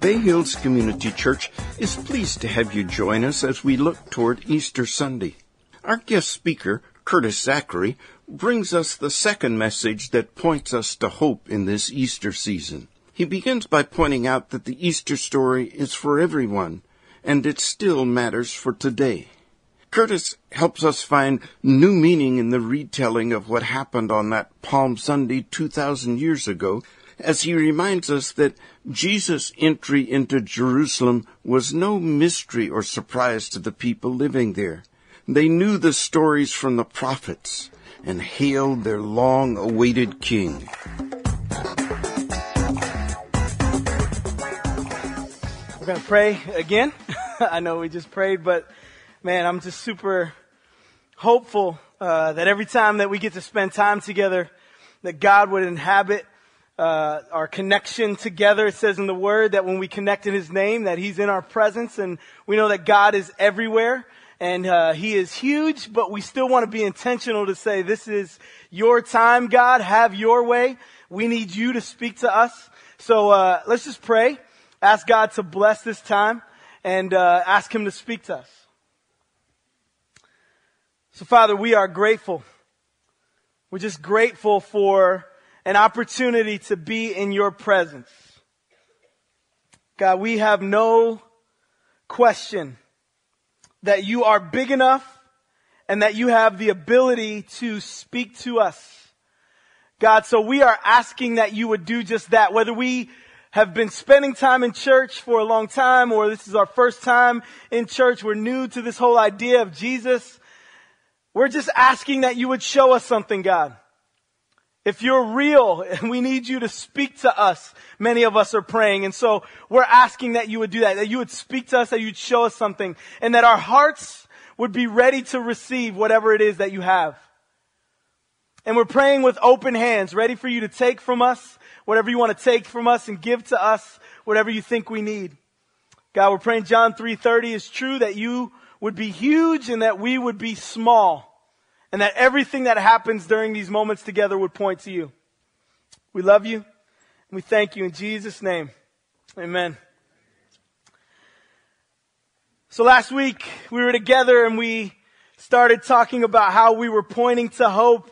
Bay Hills Community Church is pleased to have you join us as we look toward Easter Sunday. Our guest speaker, Curtis Zachary, brings us the second message that points us to hope in this Easter season. He begins by pointing out that the Easter story is for everyone, and it still matters for today. Curtis helps us find new meaning in the retelling of what happened on that Palm Sunday 2,000 years ago as he reminds us that Jesus' entry into Jerusalem was no mystery or surprise to the people living there. They knew the stories from the prophets and hailed their long awaited king. We're going to pray again. I know we just prayed, but man, I'm just super hopeful uh, that every time that we get to spend time together, that God would inhabit uh, our connection together. It says in the Word that when we connect in His name, that He's in our presence, and we know that God is everywhere and uh, He is huge. But we still want to be intentional to say, "This is your time, God. Have Your way. We need You to speak to us." So uh, let's just pray, ask God to bless this time, and uh, ask Him to speak to us. So, Father, we are grateful. We're just grateful for an opportunity to be in your presence. God, we have no question that you are big enough and that you have the ability to speak to us. God, so we are asking that you would do just that, whether we have been spending time in church for a long time or this is our first time in church, we're new to this whole idea of Jesus. We're just asking that you would show us something, God. If you're real, we need you to speak to us. Many of us are praying. And so we're asking that you would do that, that you would speak to us, that you'd show us something, and that our hearts would be ready to receive whatever it is that you have. And we're praying with open hands, ready for you to take from us whatever you want to take from us and give to us whatever you think we need. God, we're praying John 3:30 is true that you would be huge and that we would be small and that everything that happens during these moments together would point to you. We love you and we thank you in Jesus' name. Amen. So last week we were together and we started talking about how we were pointing to hope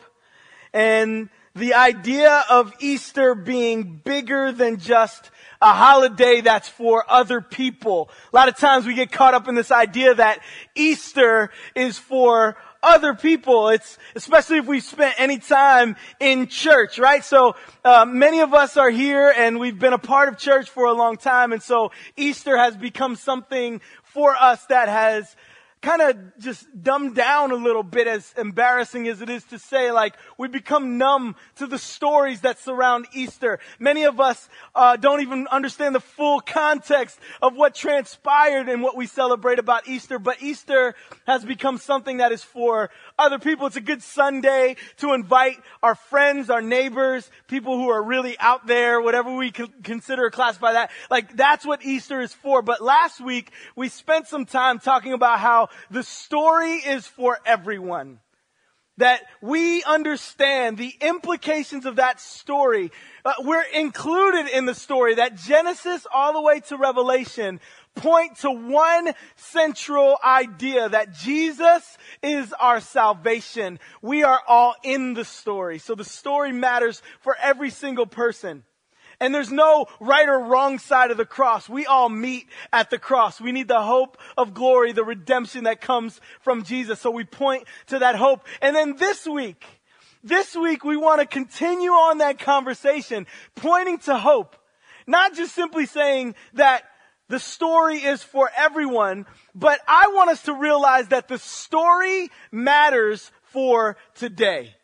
and the idea of Easter being bigger than just a holiday that's for other people. A lot of times we get caught up in this idea that Easter is for other people. It's especially if we've spent any time in church, right? So uh, many of us are here and we've been a part of church for a long time, and so Easter has become something for us that has kind of just dumbed down a little bit as embarrassing as it is to say like we become numb to the stories that surround easter. Many of us uh, don't even understand the full context of what transpired and what we celebrate about easter but easter has become something that is for other people. It's a good sunday to invite our friends our neighbors people who are really out there whatever we consider classify that. Like that's what easter is for. But last week we spent some time talking about how the story is for everyone. That we understand the implications of that story. Uh, we're included in the story that Genesis all the way to Revelation point to one central idea that Jesus is our salvation. We are all in the story. So the story matters for every single person. And there's no right or wrong side of the cross. We all meet at the cross. We need the hope of glory, the redemption that comes from Jesus. So we point to that hope. And then this week, this week we want to continue on that conversation, pointing to hope. Not just simply saying that the story is for everyone, but I want us to realize that the story matters for today.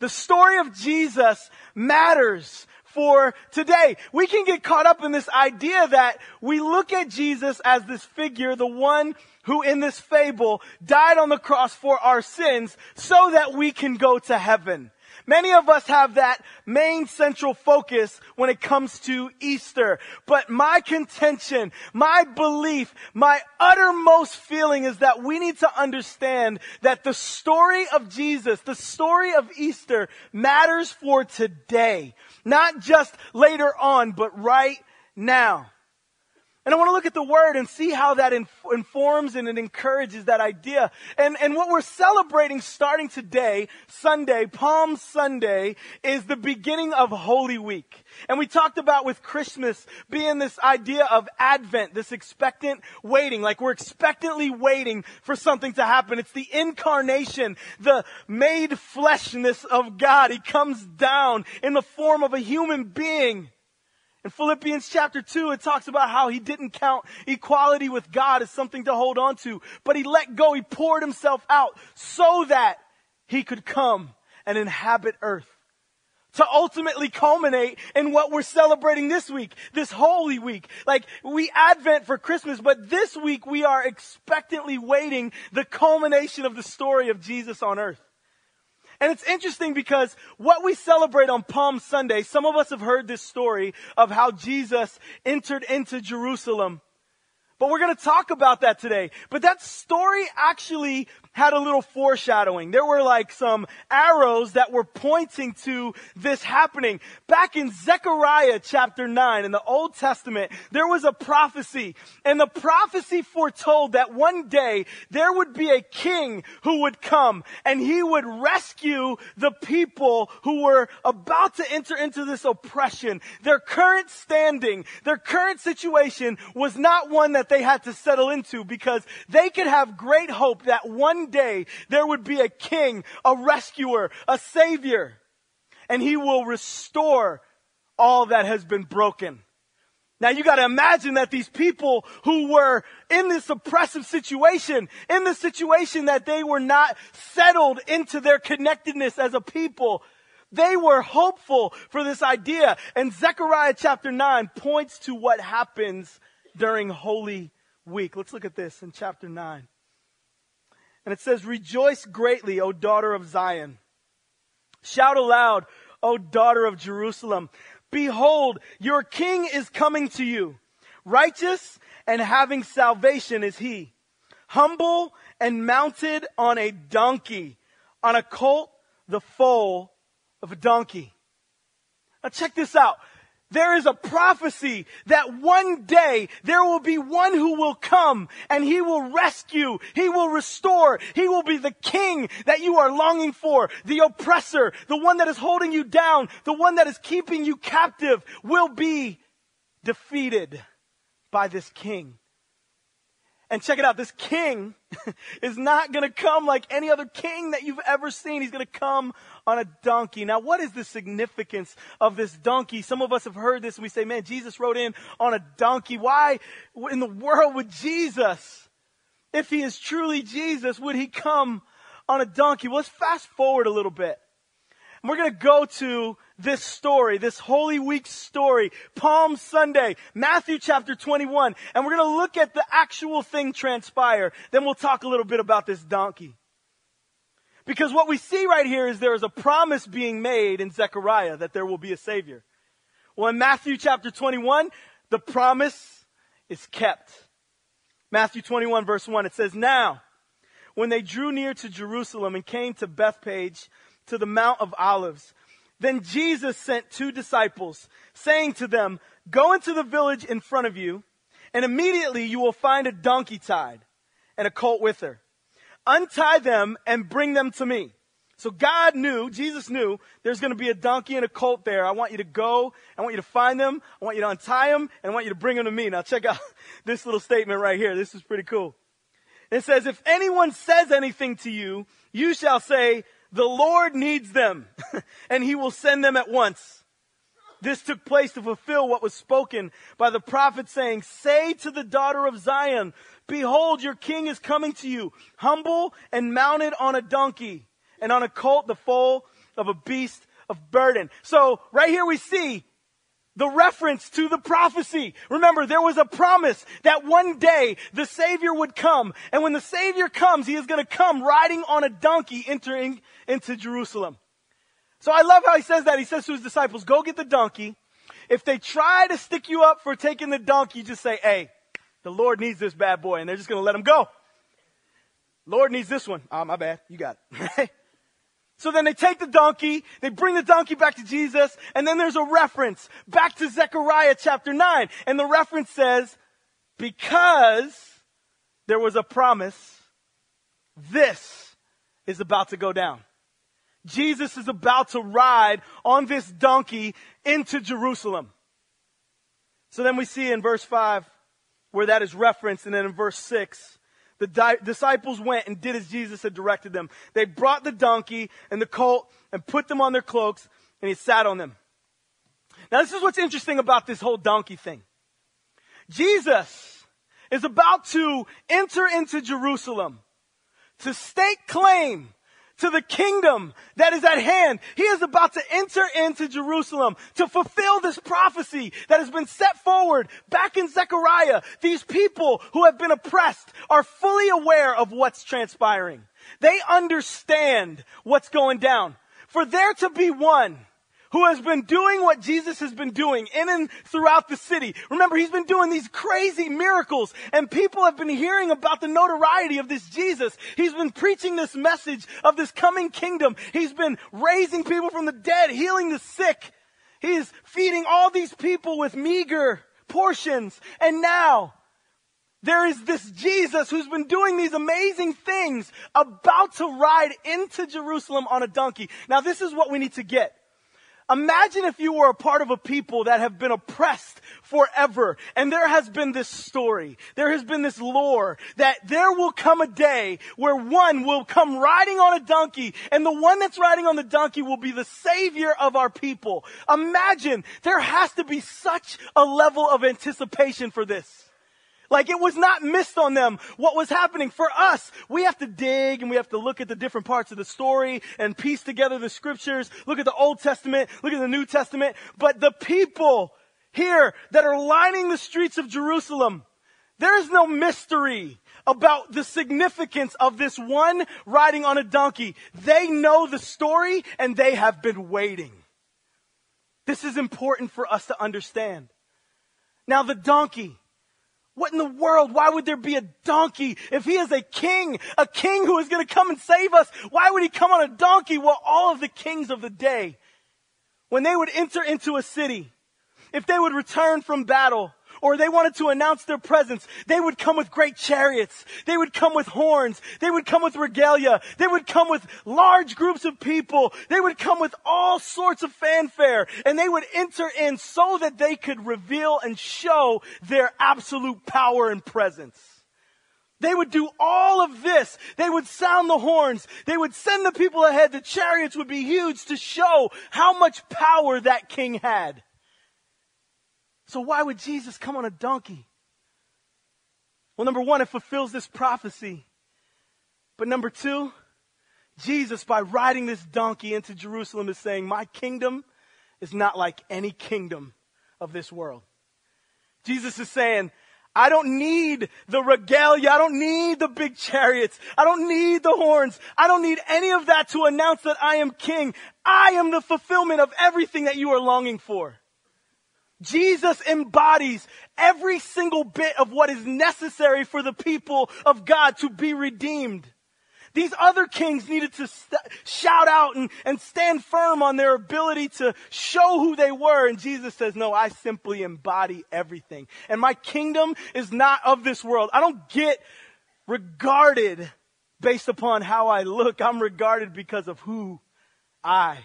The story of Jesus matters for today. We can get caught up in this idea that we look at Jesus as this figure, the one who in this fable died on the cross for our sins so that we can go to heaven. Many of us have that main central focus when it comes to Easter. But my contention, my belief, my uttermost feeling is that we need to understand that the story of Jesus, the story of Easter matters for today. Not just later on, but right now. And I want to look at the word and see how that inf- informs and it encourages that idea. And, and what we're celebrating starting today, Sunday, Palm Sunday, is the beginning of Holy Week. And we talked about with Christmas being this idea of Advent, this expectant waiting, like we're expectantly waiting for something to happen. It's the incarnation, the made fleshness of God. He comes down in the form of a human being. In Philippians chapter 2, it talks about how he didn't count equality with God as something to hold on to, but he let go. He poured himself out so that he could come and inhabit earth. To ultimately culminate in what we're celebrating this week, this holy week. Like, we advent for Christmas, but this week we are expectantly waiting the culmination of the story of Jesus on earth. And it's interesting because what we celebrate on Palm Sunday, some of us have heard this story of how Jesus entered into Jerusalem. But we're going to talk about that today. But that story actually had a little foreshadowing. There were like some arrows that were pointing to this happening. Back in Zechariah chapter 9 in the Old Testament, there was a prophecy. And the prophecy foretold that one day there would be a king who would come and he would rescue the people who were about to enter into this oppression. Their current standing, their current situation was not one that they had to settle into because they could have great hope that one day there would be a king, a rescuer, a savior, and he will restore all that has been broken. Now you gotta imagine that these people who were in this oppressive situation, in the situation that they were not settled into their connectedness as a people, they were hopeful for this idea. And Zechariah chapter 9 points to what happens during Holy Week. Let's look at this in chapter 9. And it says, Rejoice greatly, O daughter of Zion. Shout aloud, O daughter of Jerusalem. Behold, your king is coming to you. Righteous and having salvation is he. Humble and mounted on a donkey, on a colt, the foal of a donkey. Now check this out. There is a prophecy that one day there will be one who will come and he will rescue, he will restore, he will be the king that you are longing for, the oppressor, the one that is holding you down, the one that is keeping you captive will be defeated by this king. And check it out, this king is not gonna come like any other king that you've ever seen. He's gonna come on a donkey. Now, what is the significance of this donkey? Some of us have heard this and we say, man, Jesus rode in on a donkey. Why in the world would Jesus, if he is truly Jesus, would he come on a donkey? Well, let's fast forward a little bit. And we're going to go to this story, this Holy Week story, Palm Sunday, Matthew chapter 21, and we're going to look at the actual thing transpire. Then we'll talk a little bit about this donkey. Because what we see right here is there is a promise being made in Zechariah that there will be a Savior. Well, in Matthew chapter 21, the promise is kept. Matthew 21 verse 1, it says, Now, when they drew near to Jerusalem and came to Bethphage, to the Mount of Olives, then Jesus sent two disciples, saying to them, Go into the village in front of you, and immediately you will find a donkey tied and a colt with her untie them and bring them to me. So God knew, Jesus knew, there's going to be a donkey and a colt there. I want you to go. I want you to find them. I want you to untie them and I want you to bring them to me. Now check out this little statement right here. This is pretty cool. It says, if anyone says anything to you, you shall say, the Lord needs them and he will send them at once. This took place to fulfill what was spoken by the prophet saying, say to the daughter of Zion, Behold, your king is coming to you, humble and mounted on a donkey, and on a colt, the foal of a beast of burden. So, right here we see the reference to the prophecy. Remember, there was a promise that one day the Savior would come, and when the Savior comes, He is going to come riding on a donkey entering into Jerusalem. So I love how he says that. He says to his disciples, go get the donkey. If they try to stick you up for taking the donkey, just say, hey, the Lord needs this bad boy, and they're just going to let him go. Lord needs this one. Ah, oh, my bad. You got it. So then they take the donkey, they bring the donkey back to Jesus, and then there's a reference back to Zechariah chapter 9. And the reference says, because there was a promise, this is about to go down. Jesus is about to ride on this donkey into Jerusalem. So then we see in verse 5 where that is referenced, and then in verse 6, the di- disciples went and did as Jesus had directed them. They brought the donkey and the colt and put them on their cloaks, and he sat on them. Now, this is what's interesting about this whole donkey thing. Jesus is about to enter into Jerusalem to stake claim to the kingdom that is at hand. He is about to enter into Jerusalem to fulfill this prophecy that has been set forward back in Zechariah. These people who have been oppressed are fully aware of what's transpiring. They understand what's going down. For there to be one who has been doing what Jesus has been doing in and throughout the city. Remember, he's been doing these crazy miracles and people have been hearing about the notoriety of this Jesus. He's been preaching this message of this coming kingdom. He's been raising people from the dead, healing the sick. He's feeding all these people with meager portions. And now, there is this Jesus who's been doing these amazing things about to ride into Jerusalem on a donkey. Now this is what we need to get. Imagine if you were a part of a people that have been oppressed forever. And there has been this story. There has been this lore that there will come a day where one will come riding on a donkey and the one that's riding on the donkey will be the savior of our people. Imagine there has to be such a level of anticipation for this. Like it was not missed on them what was happening. For us, we have to dig and we have to look at the different parts of the story and piece together the scriptures, look at the Old Testament, look at the New Testament. But the people here that are lining the streets of Jerusalem, there is no mystery about the significance of this one riding on a donkey. They know the story and they have been waiting. This is important for us to understand. Now the donkey, what in the world? Why would there be a donkey if he is a king, a king who is going to come and save us? Why would he come on a donkey? Well, all of the kings of the day, when they would enter into a city, if they would return from battle, or they wanted to announce their presence, they would come with great chariots. They would come with horns. They would come with regalia. They would come with large groups of people. They would come with all sorts of fanfare and they would enter in so that they could reveal and show their absolute power and presence. They would do all of this. They would sound the horns. They would send the people ahead. The chariots would be huge to show how much power that king had. So why would Jesus come on a donkey? Well, number one, it fulfills this prophecy. But number two, Jesus, by riding this donkey into Jerusalem, is saying, My kingdom is not like any kingdom of this world. Jesus is saying, I don't need the regalia. I don't need the big chariots. I don't need the horns. I don't need any of that to announce that I am king. I am the fulfillment of everything that you are longing for. Jesus embodies every single bit of what is necessary for the people of God to be redeemed. These other kings needed to st- shout out and, and stand firm on their ability to show who they were. And Jesus says, no, I simply embody everything. And my kingdom is not of this world. I don't get regarded based upon how I look. I'm regarded because of who I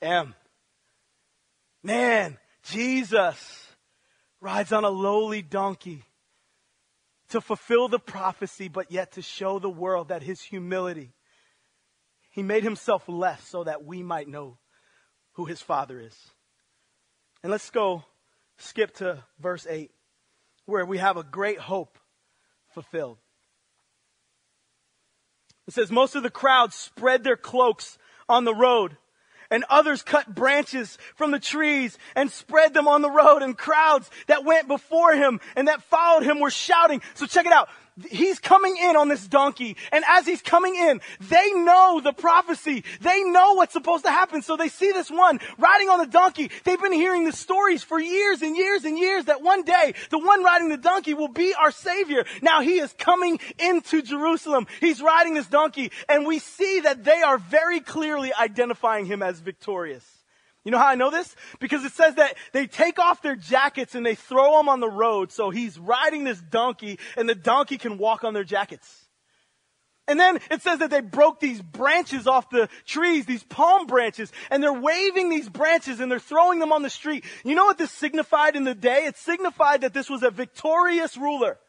am. Man, Jesus rides on a lowly donkey to fulfill the prophecy, but yet to show the world that his humility, he made himself less so that we might know who his father is. And let's go skip to verse 8, where we have a great hope fulfilled. It says, Most of the crowd spread their cloaks on the road and others cut branches from the trees and spread them on the road and crowds that went before him and that followed him were shouting. So check it out. He's coming in on this donkey. And as he's coming in, they know the prophecy. They know what's supposed to happen. So they see this one riding on the donkey. They've been hearing the stories for years and years and years that one day the one riding the donkey will be our savior. Now he is coming into Jerusalem. He's riding this donkey and we see that they are very clearly identifying him as victorious. You know how I know this? Because it says that they take off their jackets and they throw them on the road. So he's riding this donkey and the donkey can walk on their jackets. And then it says that they broke these branches off the trees, these palm branches, and they're waving these branches and they're throwing them on the street. You know what this signified in the day? It signified that this was a victorious ruler.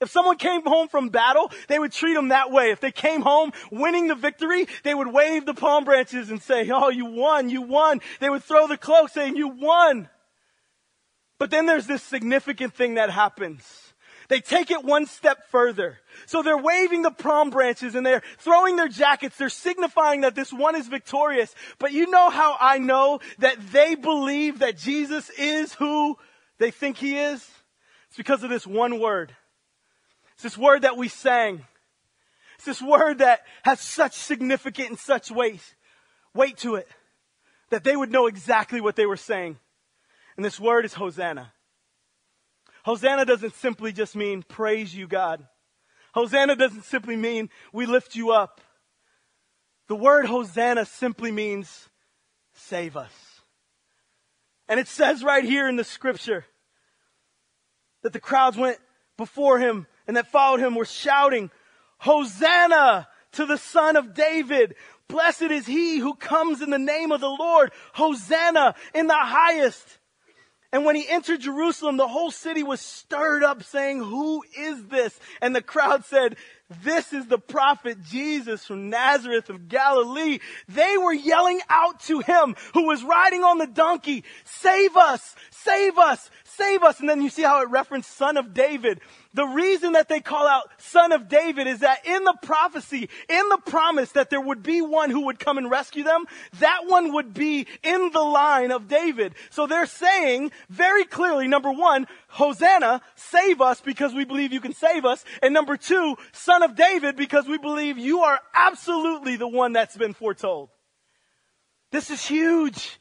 If someone came home from battle, they would treat them that way. If they came home winning the victory, they would wave the palm branches and say, Oh, you won, you won. They would throw the cloak saying, You won. But then there's this significant thing that happens. They take it one step further. So they're waving the palm branches and they're throwing their jackets. They're signifying that this one is victorious. But you know how I know that they believe that Jesus is who they think he is? It's because of this one word. It's this word that we sang. It's this word that has such significance and such weight, weight to it, that they would know exactly what they were saying. And this word is Hosanna. Hosanna doesn't simply just mean praise you, God. Hosanna doesn't simply mean we lift you up. The word Hosanna simply means save us. And it says right here in the scripture that the crowds went before him and that followed him were shouting, Hosanna to the son of David. Blessed is he who comes in the name of the Lord. Hosanna in the highest. And when he entered Jerusalem, the whole city was stirred up saying, who is this? And the crowd said, this is the prophet Jesus from Nazareth of Galilee. They were yelling out to him who was riding on the donkey, save us, save us, save us. And then you see how it referenced son of David. The reason that they call out son of David is that in the prophecy, in the promise that there would be one who would come and rescue them, that one would be in the line of David. So they're saying very clearly, number one, Hosanna, save us because we believe you can save us. And number two, son of David because we believe you are absolutely the one that's been foretold. This is huge.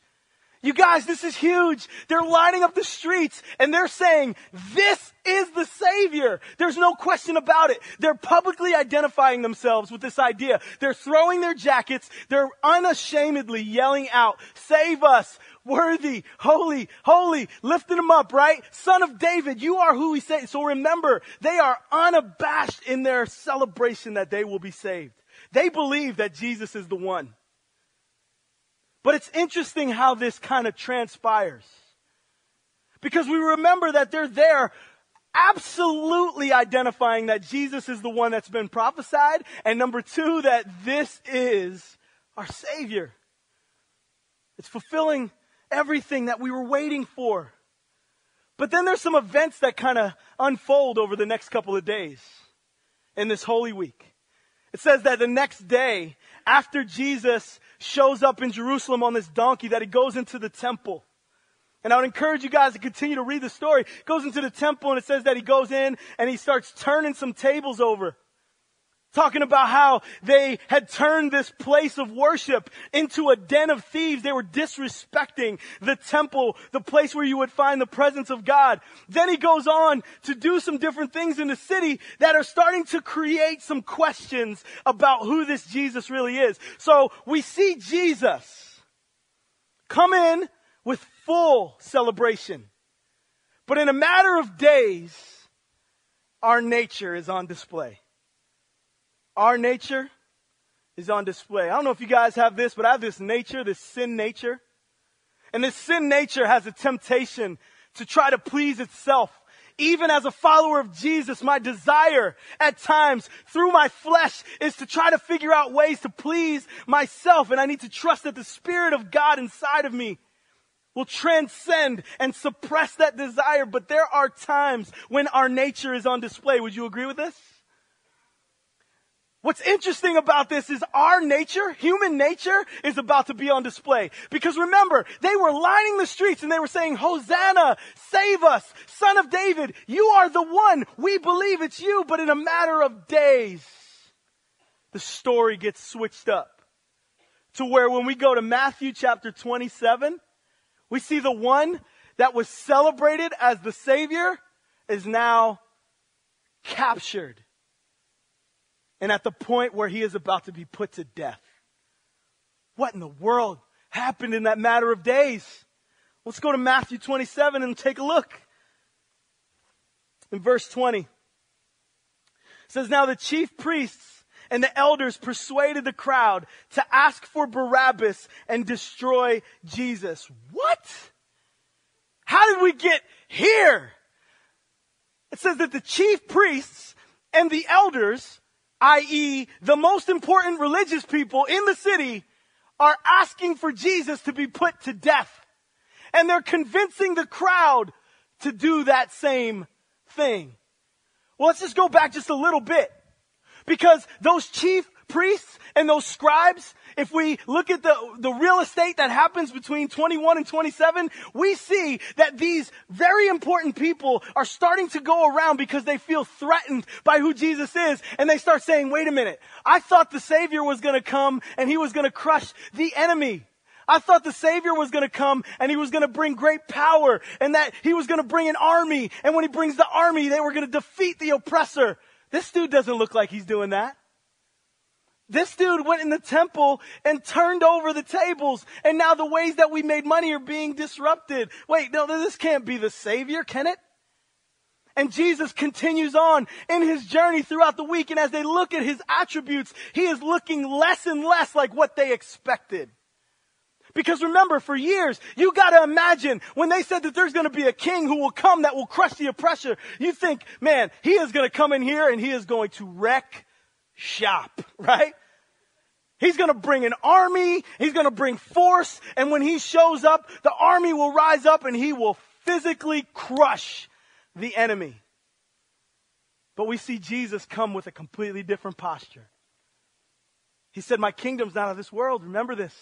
You guys, this is huge. They're lining up the streets and they're saying, this is the Savior. There's no question about it. They're publicly identifying themselves with this idea. They're throwing their jackets. They're unashamedly yelling out, save us, worthy, holy, holy, lifting them up, right? Son of David, you are who he said. So remember, they are unabashed in their celebration that they will be saved. They believe that Jesus is the one. But it's interesting how this kind of transpires. Because we remember that they're there absolutely identifying that Jesus is the one that's been prophesied. And number two, that this is our Savior. It's fulfilling everything that we were waiting for. But then there's some events that kind of unfold over the next couple of days in this Holy Week. It says that the next day, after Jesus shows up in Jerusalem on this donkey that he goes into the temple. And I would encourage you guys to continue to read the story. goes into the temple and it says that he goes in and he starts turning some tables over talking about how they had turned this place of worship into a den of thieves. They were disrespecting the temple, the place where you would find the presence of God. Then he goes on to do some different things in the city that are starting to create some questions about who this Jesus really is. So we see Jesus come in with full celebration. But in a matter of days, our nature is on display our nature is on display. I don't know if you guys have this, but I have this nature, this sin nature. And this sin nature has a temptation to try to please itself. Even as a follower of Jesus, my desire at times through my flesh is to try to figure out ways to please myself. And I need to trust that the Spirit of God inside of me will transcend and suppress that desire. But there are times when our nature is on display. Would you agree with this? What's interesting about this is our nature, human nature, is about to be on display. Because remember, they were lining the streets and they were saying, Hosanna, save us, son of David, you are the one. We believe it's you, but in a matter of days, the story gets switched up to where when we go to Matthew chapter 27, we see the one that was celebrated as the Savior is now captured and at the point where he is about to be put to death. What in the world happened in that matter of days? Let's go to Matthew 27 and take a look. In verse 20, it says, Now the chief priests and the elders persuaded the crowd to ask for Barabbas and destroy Jesus. What? How did we get here? It says that the chief priests and the elders i.e., the most important religious people in the city, are asking for Jesus to be put to death. And they're convincing the crowd to do that same thing. Well, let's just go back just a little bit. Because those chief priests and those scribes, if we look at the, the real estate that happens between 21 and 27, we see that these very important people are starting to go around because they feel threatened by who Jesus is. And they start saying, wait a minute, I thought the Savior was going to come and he was going to crush the enemy. I thought the Savior was going to come and he was going to bring great power and that he was going to bring an army. And when he brings the army, they were going to defeat the oppressor. This dude doesn't look like he's doing that. This dude went in the temple and turned over the tables, and now the ways that we made money are being disrupted. Wait, no, this can't be the Savior, can it? And Jesus continues on in his journey throughout the week, and as they look at his attributes, he is looking less and less like what they expected. Because remember, for years, you gotta imagine when they said that there's gonna be a king who will come that will crush the oppressor, you think, man, he is gonna come in here and he is going to wreck shop, right? He's gonna bring an army, he's gonna bring force, and when he shows up, the army will rise up and he will physically crush the enemy. But we see Jesus come with a completely different posture. He said, My kingdom's not of this world. Remember this.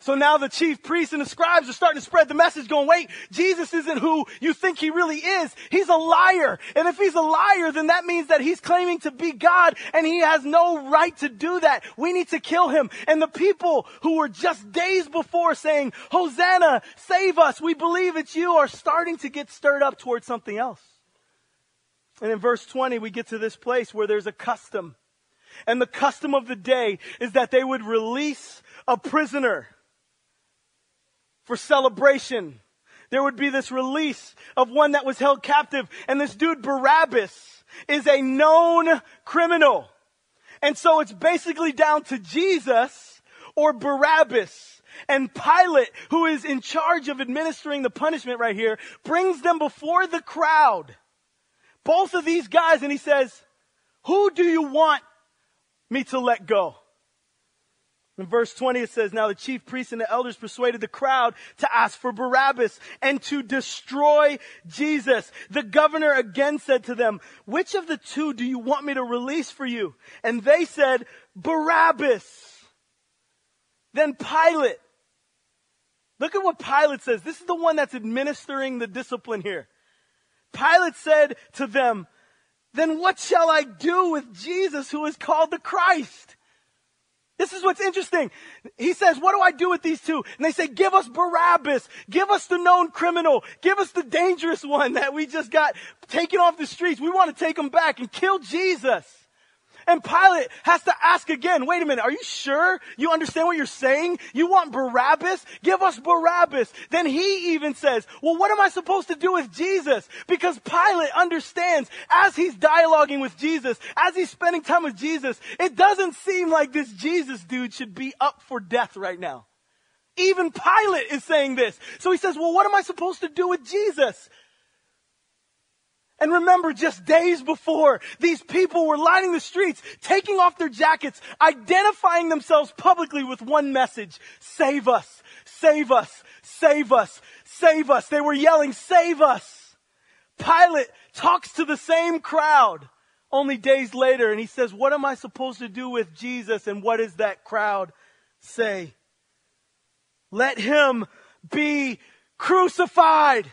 So now the chief priests and the scribes are starting to spread the message going, wait, Jesus isn't who you think he really is. He's a liar. And if he's a liar, then that means that he's claiming to be God and he has no right to do that. We need to kill him. And the people who were just days before saying, Hosanna, save us, we believe it's you, are starting to get stirred up towards something else. And in verse 20, we get to this place where there's a custom. And the custom of the day is that they would release a prisoner for celebration. There would be this release of one that was held captive. And this dude, Barabbas, is a known criminal. And so it's basically down to Jesus or Barabbas. And Pilate, who is in charge of administering the punishment right here, brings them before the crowd. Both of these guys, and he says, Who do you want me to let go? In verse 20 it says, Now the chief priests and the elders persuaded the crowd to ask for Barabbas and to destroy Jesus. The governor again said to them, Which of the two do you want me to release for you? And they said, Barabbas. Then Pilate. Look at what Pilate says. This is the one that's administering the discipline here. Pilate said to them, Then what shall I do with Jesus who is called the Christ? This is what's interesting. He says, what do I do with these two? And they say, give us Barabbas. Give us the known criminal. Give us the dangerous one that we just got taken off the streets. We want to take him back and kill Jesus. And Pilate has to ask again, wait a minute, are you sure you understand what you're saying? You want Barabbas? Give us Barabbas. Then he even says, well, what am I supposed to do with Jesus? Because Pilate understands as he's dialoguing with Jesus, as he's spending time with Jesus, it doesn't seem like this Jesus dude should be up for death right now. Even Pilate is saying this. So he says, well, what am I supposed to do with Jesus? And remember, just days before, these people were lining the streets, taking off their jackets, identifying themselves publicly with one message. Save us, save us, save us, save us. They were yelling, save us. Pilate talks to the same crowd only days later, and he says, What am I supposed to do with Jesus? And what does that crowd say? Let him be crucified.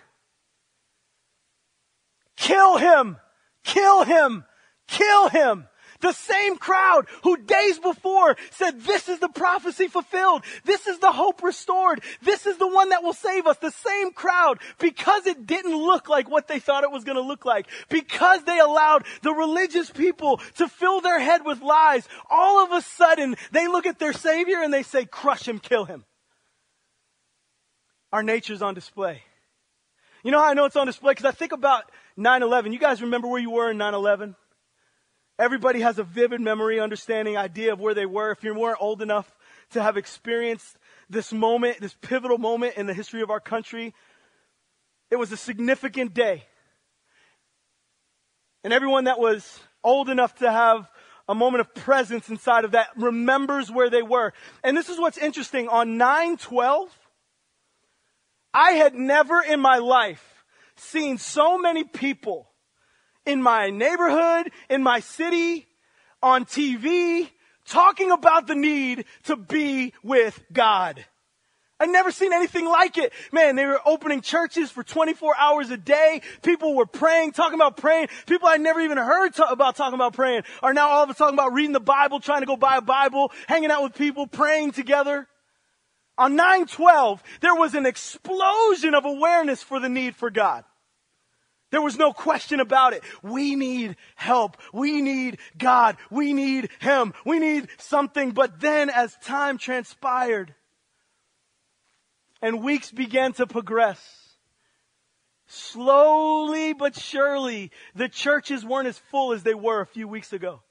Kill him. Kill him. Kill him. The same crowd who days before said, this is the prophecy fulfilled. This is the hope restored. This is the one that will save us. The same crowd, because it didn't look like what they thought it was going to look like, because they allowed the religious people to fill their head with lies, all of a sudden they look at their Savior and they say, crush him, kill him. Our nature's on display. You know how I know it's on display? Because I think about 9-11. You guys remember where you were in 9-11? Everybody has a vivid memory, understanding, idea of where they were. If you weren't old enough to have experienced this moment, this pivotal moment in the history of our country, it was a significant day. And everyone that was old enough to have a moment of presence inside of that remembers where they were. And this is what's interesting. On 9-12, I had never in my life seen so many people in my neighborhood, in my city, on TV, talking about the need to be with God. I'd never seen anything like it. Man, they were opening churches for 24 hours a day. People were praying, talking about praying. People I never even heard about talking about praying are now all of us talking about reading the Bible, trying to go buy a Bible, hanging out with people, praying together. On 912, there was an explosion of awareness for the need for God. There was no question about it. We need help. We need God. We need Him. We need something. But then as time transpired and weeks began to progress, slowly but surely, the churches weren't as full as they were a few weeks ago.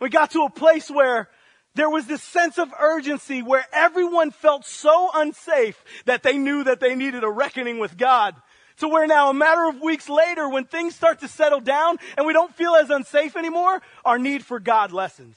We got to a place where there was this sense of urgency where everyone felt so unsafe that they knew that they needed a reckoning with God. To where now, a matter of weeks later, when things start to settle down and we don't feel as unsafe anymore, our need for God lessens.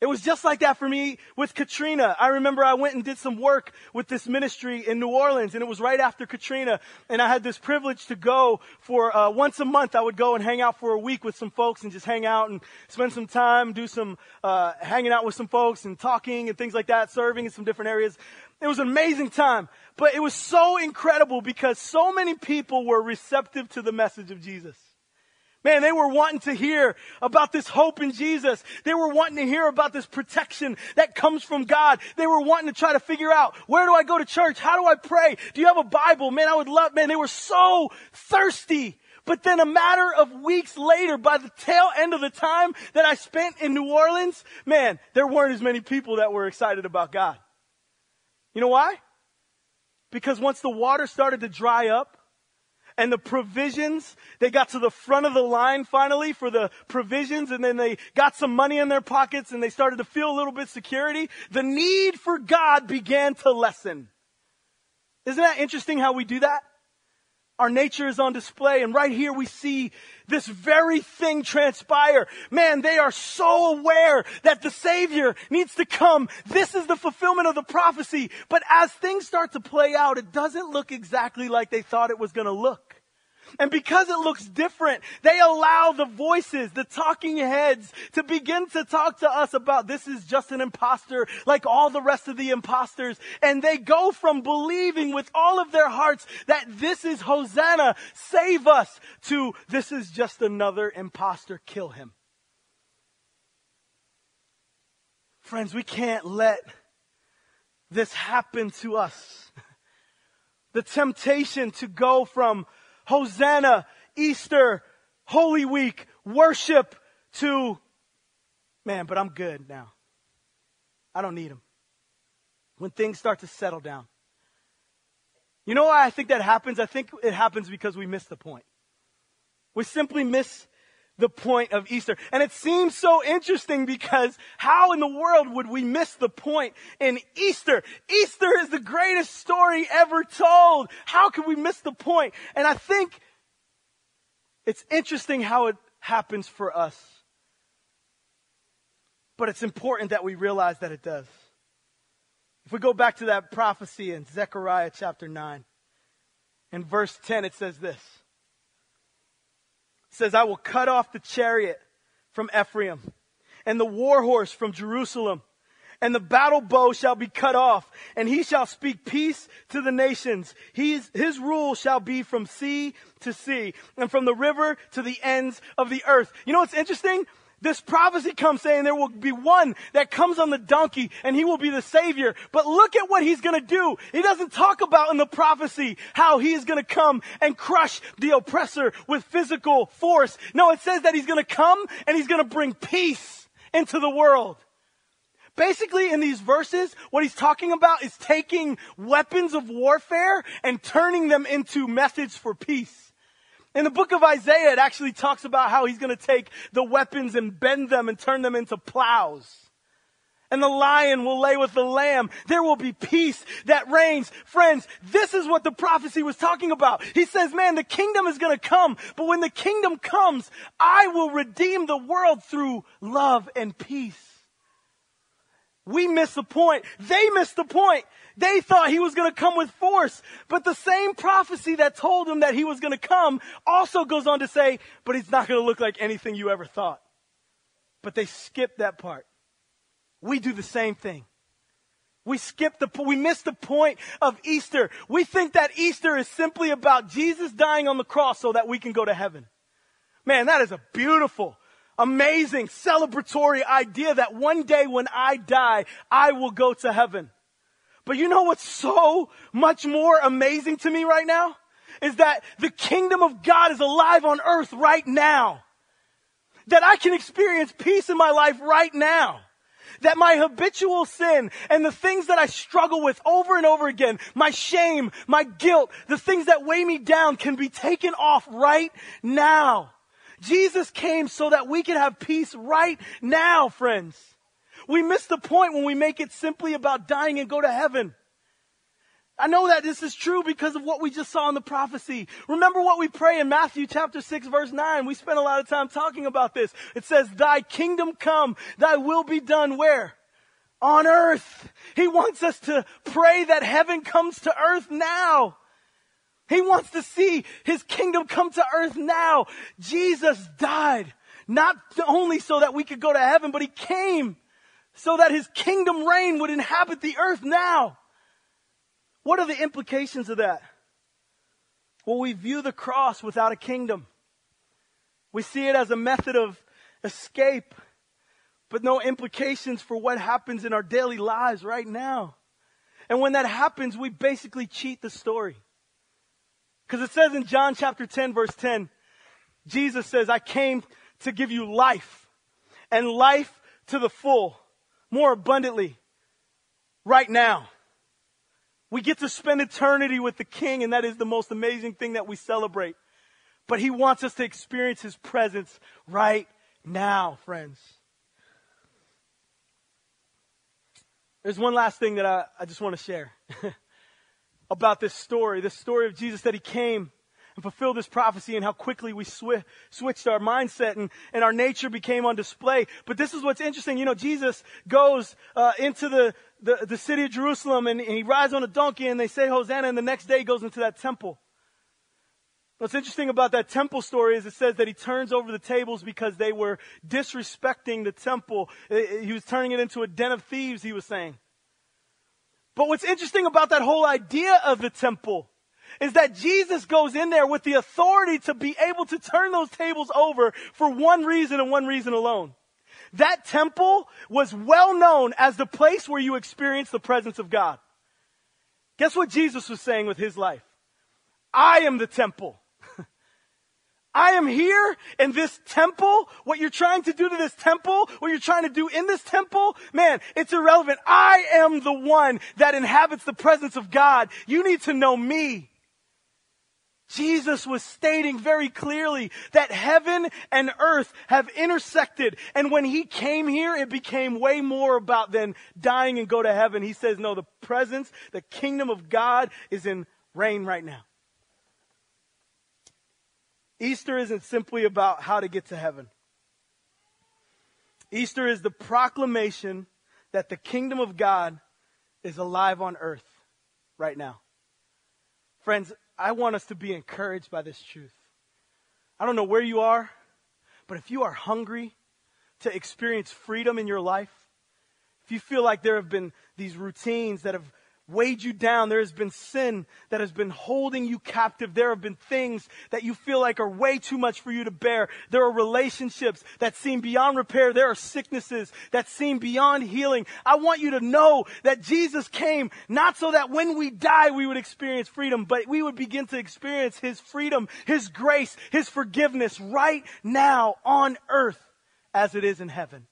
It was just like that for me with Katrina. I remember I went and did some work with this ministry in New Orleans, and it was right after Katrina, and I had this privilege to go for uh, once a month. I would go and hang out for a week with some folks and just hang out and spend some time, do some uh, hanging out with some folks and talking and things like that, serving in some different areas. It was an amazing time, but it was so incredible because so many people were receptive to the message of Jesus. Man, they were wanting to hear about this hope in Jesus. They were wanting to hear about this protection that comes from God. They were wanting to try to figure out, where do I go to church? How do I pray? Do you have a Bible? Man, I would love, man, they were so thirsty. But then a matter of weeks later, by the tail end of the time that I spent in New Orleans, man, there weren't as many people that were excited about God. You know why? Because once the water started to dry up, and the provisions. They got to the front of the line finally for the provisions and then they got some money in their pockets and they started to feel a little bit security. The need for God began to lessen. Isn't that interesting how we do that? Our nature is on display and right here we see this very thing transpire. Man, they are so aware that the Savior needs to come. This is the fulfillment of the prophecy. But as things start to play out, it doesn't look exactly like they thought it was going to look. And because it looks different, they allow the voices, the talking heads to begin to talk to us about this is just an impostor like all the rest of the imposters. And they go from believing with all of their hearts that this is Hosanna, save us, to this is just another impostor, kill him. Friends, we can't let this happen to us. The temptation to go from Hosanna, Easter, Holy Week, worship to, man, but I'm good now. I don't need them. When things start to settle down. You know why I think that happens? I think it happens because we miss the point. We simply miss the point of Easter. And it seems so interesting because how in the world would we miss the point in Easter? Easter is the greatest story ever told. How could we miss the point? And I think it's interesting how it happens for us. But it's important that we realize that it does. If we go back to that prophecy in Zechariah chapter 9, in verse 10, it says this says, I will cut off the chariot from Ephraim and the war horse from Jerusalem and the battle bow shall be cut off, and he shall speak peace to the nations. He's, his rule shall be from sea to sea, and from the river to the ends of the earth. You know what's interesting? This prophecy comes saying there will be one that comes on the donkey and he will be the savior. But look at what he's gonna do. He doesn't talk about in the prophecy how he is gonna come and crush the oppressor with physical force. No, it says that he's gonna come and he's gonna bring peace into the world. Basically, in these verses, what he's talking about is taking weapons of warfare and turning them into methods for peace. In the book of Isaiah, it actually talks about how he's going to take the weapons and bend them and turn them into plows. And the lion will lay with the lamb. There will be peace that reigns. Friends, this is what the prophecy was talking about. He says, man, the kingdom is going to come. But when the kingdom comes, I will redeem the world through love and peace. We miss the point. They miss the point. They thought he was going to come with force. But the same prophecy that told him that he was going to come also goes on to say, but he's not going to look like anything you ever thought. But they skipped that part. We do the same thing. We skip the, we miss the point of Easter. We think that Easter is simply about Jesus dying on the cross so that we can go to heaven. Man, that is a beautiful, amazing celebratory idea that one day when I die, I will go to heaven. But you know what's so much more amazing to me right now? Is that the kingdom of God is alive on earth right now. That I can experience peace in my life right now. That my habitual sin and the things that I struggle with over and over again, my shame, my guilt, the things that weigh me down can be taken off right now. Jesus came so that we can have peace right now, friends. We miss the point when we make it simply about dying and go to heaven. I know that this is true because of what we just saw in the prophecy. Remember what we pray in Matthew chapter 6 verse 9. We spent a lot of time talking about this. It says, thy kingdom come, thy will be done where? On earth. He wants us to pray that heaven comes to earth now. He wants to see his kingdom come to earth now. Jesus died, not only so that we could go to heaven, but he came so that his kingdom reign would inhabit the earth now. What are the implications of that? Well, we view the cross without a kingdom. We see it as a method of escape, but no implications for what happens in our daily lives right now. And when that happens, we basically cheat the story. Because it says in John chapter 10 verse 10, Jesus says, I came to give you life and life to the full, more abundantly, right now. We get to spend eternity with the King and that is the most amazing thing that we celebrate. But He wants us to experience His presence right now, friends. There's one last thing that I, I just want to share. about this story, this story of Jesus that he came and fulfilled this prophecy and how quickly we swi- switched our mindset and, and our nature became on display. But this is what's interesting. You know, Jesus goes uh, into the, the, the, city of Jerusalem and, and he rides on a donkey and they say Hosanna and the next day goes into that temple. What's interesting about that temple story is it says that he turns over the tables because they were disrespecting the temple. He was turning it into a den of thieves, he was saying. But what's interesting about that whole idea of the temple is that Jesus goes in there with the authority to be able to turn those tables over for one reason and one reason alone. That temple was well known as the place where you experience the presence of God. Guess what Jesus was saying with his life? I am the temple. I am here in this temple. What you're trying to do to this temple, what you're trying to do in this temple, man, it's irrelevant. I am the one that inhabits the presence of God. You need to know me. Jesus was stating very clearly that heaven and earth have intersected. And when he came here, it became way more about than dying and go to heaven. He says, no, the presence, the kingdom of God is in reign right now. Easter isn't simply about how to get to heaven. Easter is the proclamation that the kingdom of God is alive on earth right now. Friends, I want us to be encouraged by this truth. I don't know where you are, but if you are hungry to experience freedom in your life, if you feel like there have been these routines that have weighed you down. There has been sin that has been holding you captive. There have been things that you feel like are way too much for you to bear. There are relationships that seem beyond repair. There are sicknesses that seem beyond healing. I want you to know that Jesus came not so that when we die we would experience freedom, but we would begin to experience His freedom, His grace, His forgiveness right now on earth as it is in heaven.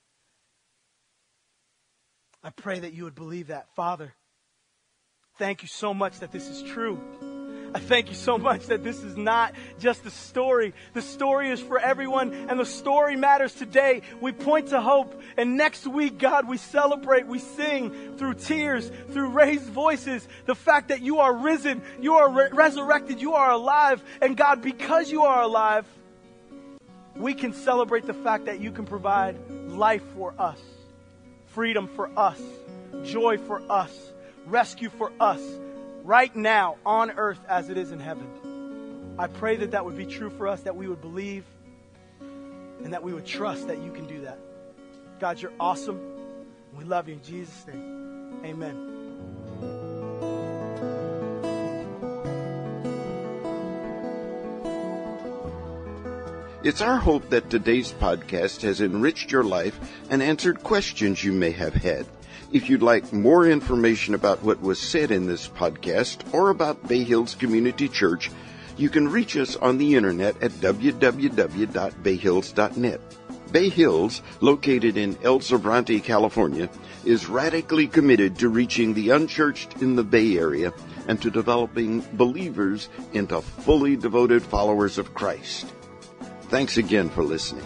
I pray that you would believe that, Father. Thank you so much that this is true. I thank you so much that this is not just a story. The story is for everyone and the story matters today. We point to hope and next week, God, we celebrate, we sing through tears, through raised voices, the fact that you are risen, you are re- resurrected, you are alive. And God, because you are alive, we can celebrate the fact that you can provide life for us, freedom for us, joy for us rescue for us right now on earth as it is in heaven. I pray that that would be true for us, that we would believe and that we would trust that you can do that. God, you're awesome. We love you in Jesus' name. Amen. It's our hope that today's podcast has enriched your life and answered questions you may have had. If you'd like more information about what was said in this podcast or about Bay Hills Community Church, you can reach us on the internet at www.bayhills.net. Bay Hills, located in El Sobrante, California, is radically committed to reaching the unchurched in the Bay Area and to developing believers into fully devoted followers of Christ. Thanks again for listening.